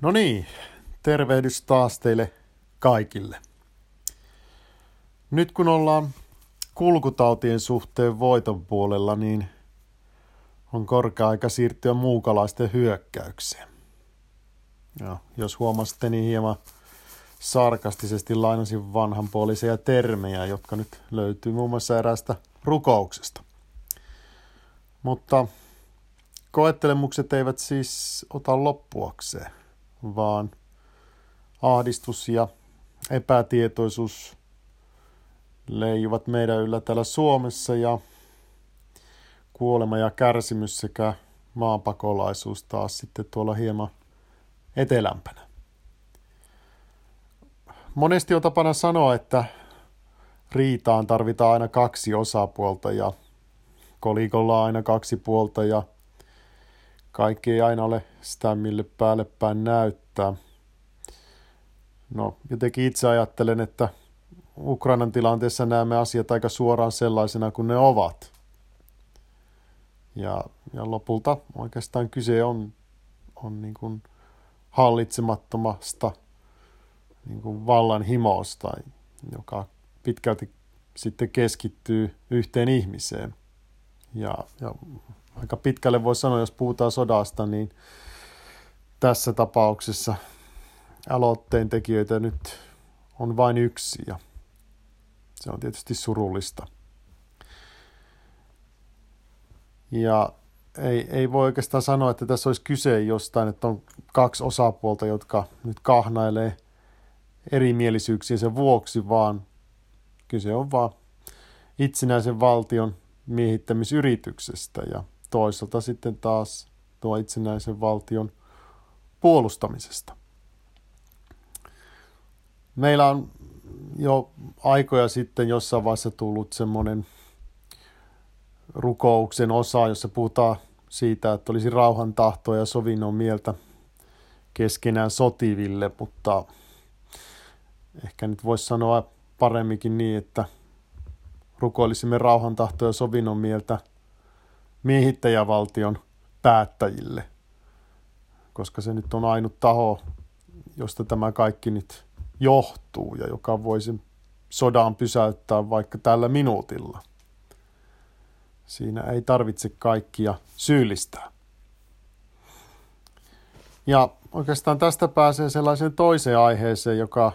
No niin, tervehdys taas teille kaikille. Nyt kun ollaan kulkutautien suhteen voiton puolella, niin on korkea aika siirtyä muukalaisten hyökkäykseen. Ja jos huomasitte, niin hieman sarkastisesti lainasin vanhanpuolisia termejä, jotka nyt löytyy muun muassa eräästä rukouksesta. Mutta koettelemukset eivät siis ota loppuakseen, vaan ahdistus ja epätietoisuus leijuvat meidän yllä täällä Suomessa ja kuolema ja kärsimys sekä maapakolaisuus taas sitten tuolla hieman etelämpänä. Monesti on tapana sanoa, että riitaan tarvitaan aina kaksi osapuolta ja kolikolla aina kaksi puolta ja kaikki ei aina ole sitä, mille päälle päin näyttää. No, jotenkin itse ajattelen, että Ukrainan tilanteessa näemme asiat aika suoraan sellaisena kuin ne ovat. Ja, ja lopulta oikeastaan kyse on, on niin kuin hallitsemattomasta niin kuin vallan himosta, joka pitkälti sitten keskittyy yhteen ihmiseen. Ja, ja aika pitkälle voi sanoa, jos puhutaan sodasta, niin tässä tapauksessa aloitteen tekijöitä nyt on vain yksi ja se on tietysti surullista. Ja ei, ei voi oikeastaan sanoa, että tässä olisi kyse jostain, että on kaksi osapuolta, jotka nyt kahnailee erimielisyyksiensä vuoksi, vaan kyse on vaan itsenäisen valtion miehittämisyrityksestä ja toisaalta sitten taas tuo itsenäisen valtion puolustamisesta. Meillä on jo aikoja sitten jossain vaiheessa tullut semmoinen rukouksen osa, jossa puhutaan siitä, että olisi rauhan tahtoa ja sovinnon mieltä keskenään sotiville, mutta ehkä nyt voisi sanoa paremminkin niin, että rukoilisimme rauhan tahtoa ja sovinnon mieltä miehittäjävaltion päättäjille, koska se nyt on ainut taho, josta tämä kaikki nyt johtuu ja joka voisi sodan pysäyttää vaikka tällä minuutilla. Siinä ei tarvitse kaikkia syyllistää. Ja oikeastaan tästä pääsee sellaiseen toiseen aiheeseen, joka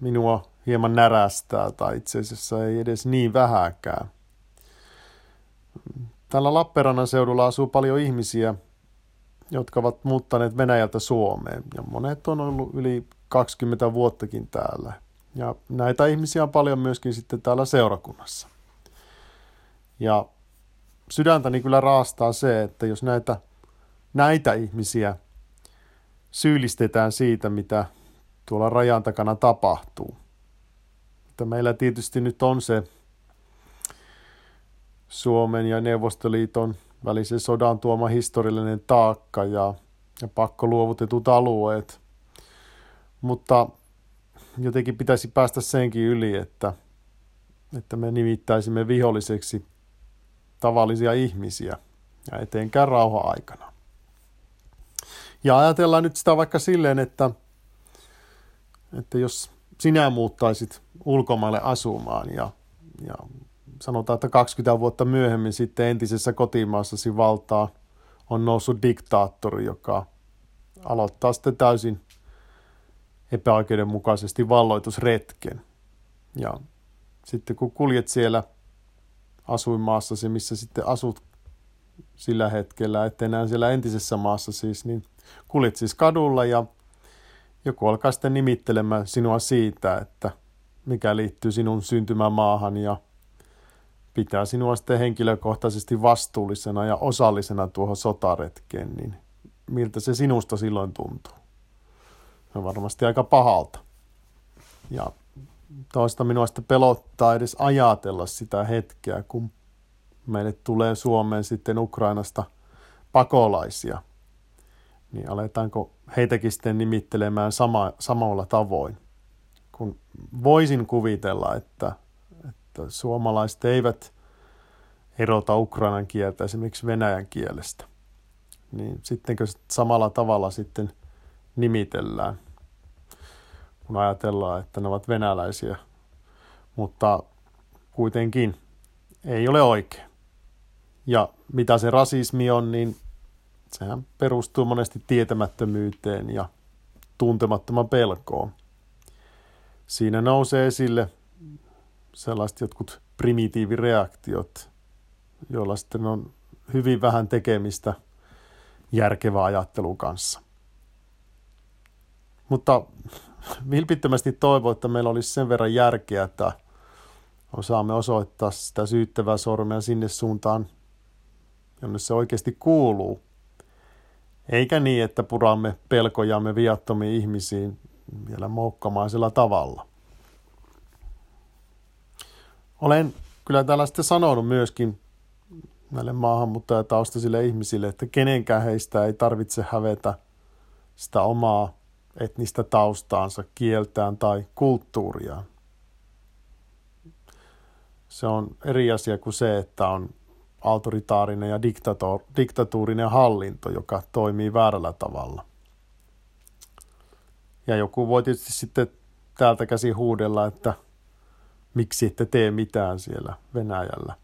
minua hieman närästää, tai itse asiassa ei edes niin vähäkään. Tällä Lappeenrannan seudulla asuu paljon ihmisiä, jotka ovat muuttaneet Venäjältä Suomeen, ja monet on ollut yli 20 vuottakin täällä. Ja näitä ihmisiä on paljon myöskin sitten täällä seurakunnassa. Ja sydäntäni kyllä raastaa se, että jos näitä, näitä ihmisiä syyllistetään siitä, mitä tuolla rajan takana tapahtuu. Että meillä tietysti nyt on se Suomen ja Neuvostoliiton välisen sodan tuoma historiallinen taakka ja, ja pakko luovutetut alueet. Mutta jotenkin pitäisi päästä senkin yli, että, että me nimittäisimme viholliseksi tavallisia ihmisiä ja etenkään rauha-aikana. Ja ajatellaan nyt sitä vaikka silleen, että, että jos sinä muuttaisit ulkomaille asumaan ja, ja sanotaan, että 20 vuotta myöhemmin sitten entisessä kotimaassasi valtaa on noussut diktaattori, joka aloittaa sitten täysin epäoikeudenmukaisesti valloitusretken. Ja sitten kun kuljet siellä asuinmaassasi, missä sitten asut sillä hetkellä, et enää siellä entisessä maassa siis, niin kuljet siis kadulla ja joku alkaa sitten nimittelemään sinua siitä, että mikä liittyy sinun syntymämaahan ja pitää sinua sitten henkilökohtaisesti vastuullisena ja osallisena tuohon sotaretkeen, niin miltä se sinusta silloin tuntuu? On varmasti aika pahalta. Ja toista minua sitten pelottaa edes ajatella sitä hetkeä, kun meille tulee Suomeen sitten Ukrainasta pakolaisia. Niin aletaanko heitäkin sitten nimittelemään sama, samalla tavoin. Kun voisin kuvitella, että, että suomalaiset eivät erota ukrainan kieltä esimerkiksi venäjän kielestä. Niin sittenkö samalla tavalla sitten nimitellään, kun ajatellaan, että ne ovat venäläisiä. Mutta kuitenkin ei ole oikein. Ja mitä se rasismi on, niin sehän perustuu monesti tietämättömyyteen ja tuntemattoman pelkoon. Siinä nousee esille sellaiset jotkut primitiivireaktiot, joilla sitten on hyvin vähän tekemistä järkevää ajattelun kanssa. Mutta vilpittömästi toivon, että meillä olisi sen verran järkeä, että osaamme osoittaa sitä syyttävää sormea sinne suuntaan, jonne se oikeasti kuuluu. Eikä niin, että puramme pelkojamme viattomiin ihmisiin vielä moukkamaisella tavalla. Olen kyllä täällä sitten sanonut myöskin näille maahanmuuttajataustaisille ihmisille, että kenenkään heistä ei tarvitse hävetä sitä omaa etnistä taustaansa, kieltään tai kulttuuriaan. Se on eri asia kuin se, että on autoritaarinen ja diktatuurinen hallinto, joka toimii väärällä tavalla. Ja joku voi tietysti sitten täältä käsin huudella, että miksi ette tee mitään siellä Venäjällä.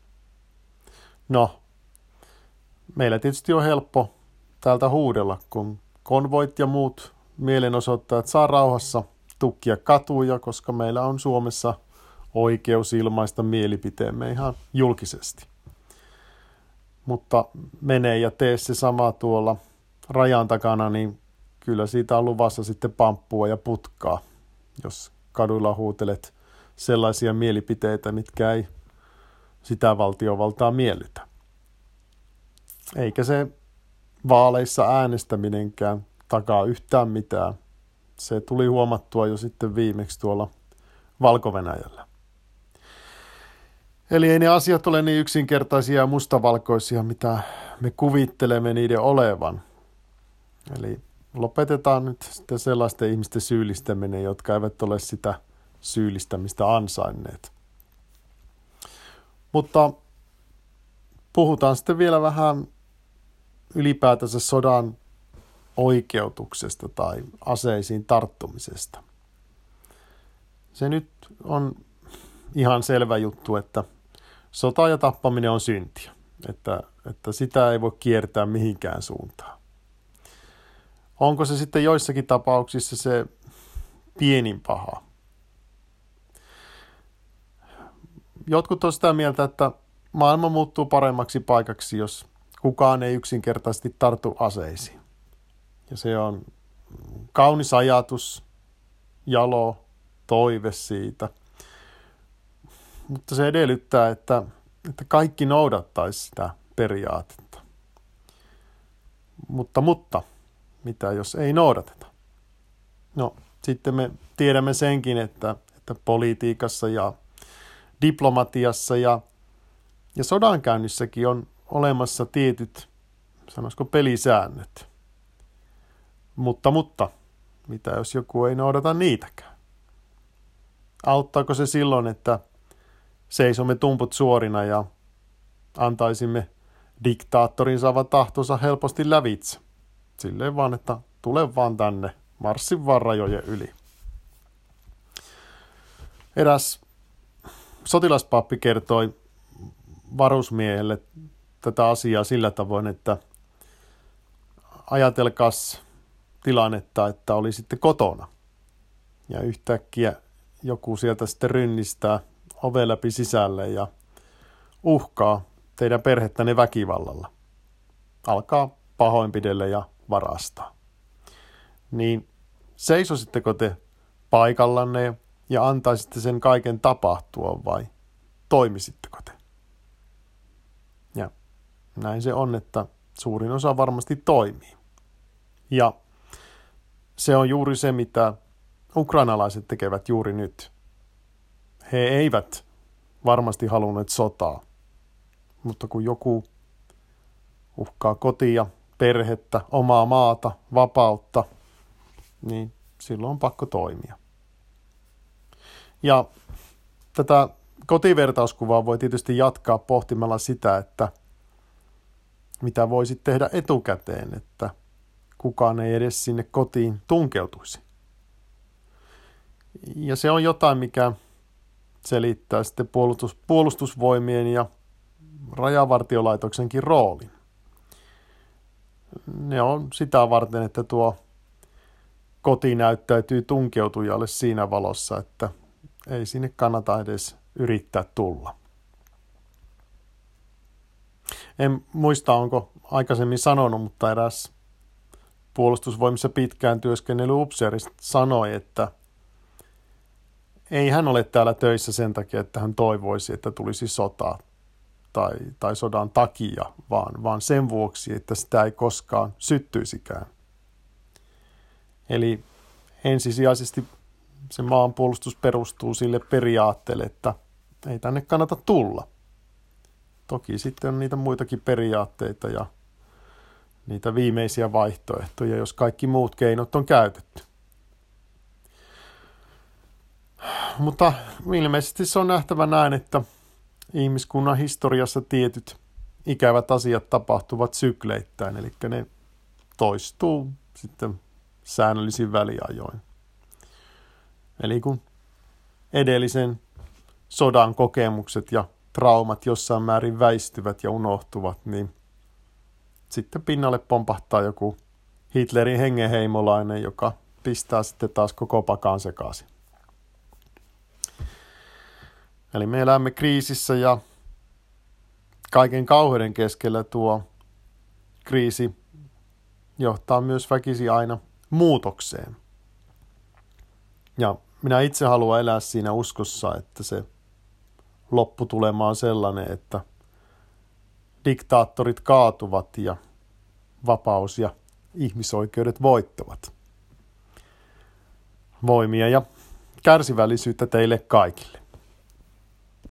No, meillä tietysti on helppo täältä huudella, kun konvoit ja muut mielenosoittajat saa rauhassa tukkia katuja, koska meillä on Suomessa oikeus ilmaista mielipiteemme ihan julkisesti. Mutta mene ja tee se sama tuolla rajan takana, niin kyllä siitä on luvassa sitten pamppua ja putkaa, jos kaduilla huutelet sellaisia mielipiteitä, mitkä ei sitä valtiovaltaa miellytä. Eikä se vaaleissa äänestäminenkään takaa yhtään mitään. Se tuli huomattua jo sitten viimeksi tuolla valko -Venäjällä. Eli ei ne asiat ole niin yksinkertaisia ja mustavalkoisia, mitä me kuvittelemme niiden olevan. Eli lopetetaan nyt sitten sellaisten ihmisten syyllistäminen, jotka eivät ole sitä syyllistämistä ansainneet. Mutta puhutaan sitten vielä vähän ylipäätänsä sodan oikeutuksesta tai aseisiin tarttumisesta. Se nyt on ihan selvä juttu, että sota ja tappaminen on syntiä, että, että sitä ei voi kiertää mihinkään suuntaan. Onko se sitten joissakin tapauksissa se pienin paha? Jotkut on sitä mieltä, että maailma muuttuu paremmaksi paikaksi, jos kukaan ei yksinkertaisesti tartu aseisiin. Ja se on kaunis ajatus, jalo, toive siitä. Mutta se edellyttää, että, että kaikki noudattaisi sitä periaatetta. Mutta, mutta, mitä jos ei noudateta? No, sitten me tiedämme senkin, että, että politiikassa ja diplomatiassa ja, ja sodankäynnissäkin on olemassa tietyt, sanoisiko pelisäännöt. Mutta, mutta, mitä jos joku ei noudata niitäkään? Auttaako se silloin, että seisomme tumput suorina ja antaisimme diktaattorin saavan tahtonsa helposti lävitse? Silleen vaan, että tule vaan tänne, marssin vaan rajojen yli. Eräs sotilaspappi kertoi varusmiehelle tätä asiaa sillä tavoin, että ajatelkas tilannetta, että oli sitten kotona. Ja yhtäkkiä joku sieltä sitten rynnistää ove läpi sisälle ja uhkaa teidän perhettäne väkivallalla. Alkaa pahoinpidellä ja varastaa. Niin seisositteko te paikallanne ja antaisitte sen kaiken tapahtua vai toimisitteko te? Ja näin se on, että suurin osa varmasti toimii. Ja se on juuri se, mitä ukrainalaiset tekevät juuri nyt. He eivät varmasti halunneet sotaa, mutta kun joku uhkaa kotia, perhettä, omaa maata, vapautta, niin silloin on pakko toimia. Ja tätä kotivertauskuvaa voi tietysti jatkaa pohtimalla sitä, että mitä voisit tehdä etukäteen, että kukaan ei edes sinne kotiin tunkeutuisi. Ja se on jotain, mikä selittää sitten puolustus, puolustusvoimien ja rajavartiolaitoksenkin roolin. Ne on sitä varten, että tuo koti näyttäytyy tunkeutujalle siinä valossa, että ei sinne kannata edes yrittää tulla. En muista, onko aikaisemmin sanonut, mutta eräs puolustusvoimissa pitkään työskennellyt upseerista sanoi, että ei hän ole täällä töissä sen takia, että hän toivoisi, että tulisi sota tai, tai sodan takia, vaan, vaan sen vuoksi, että sitä ei koskaan syttyisikään. Eli ensisijaisesti se maanpuolustus perustuu sille periaatteelle, että ei tänne kannata tulla. Toki sitten on niitä muitakin periaatteita ja niitä viimeisiä vaihtoehtoja, jos kaikki muut keinot on käytetty. Mutta ilmeisesti se on nähtävä näin, että ihmiskunnan historiassa tietyt ikävät asiat tapahtuvat sykleittäin, eli ne toistuu sitten säännöllisin väliajoin. Eli kun edellisen sodan kokemukset ja traumat jossain määrin väistyvät ja unohtuvat, niin sitten pinnalle pompahtaa joku Hitlerin hengenheimolainen, joka pistää sitten taas koko pakaan sekaisin. Eli me elämme kriisissä ja kaiken kauheuden keskellä tuo kriisi johtaa myös väkisi aina muutokseen. Ja minä itse haluan elää siinä uskossa, että se lopputulema on sellainen, että diktaattorit kaatuvat ja vapaus ja ihmisoikeudet voittavat. Voimia ja kärsivällisyyttä teille kaikille.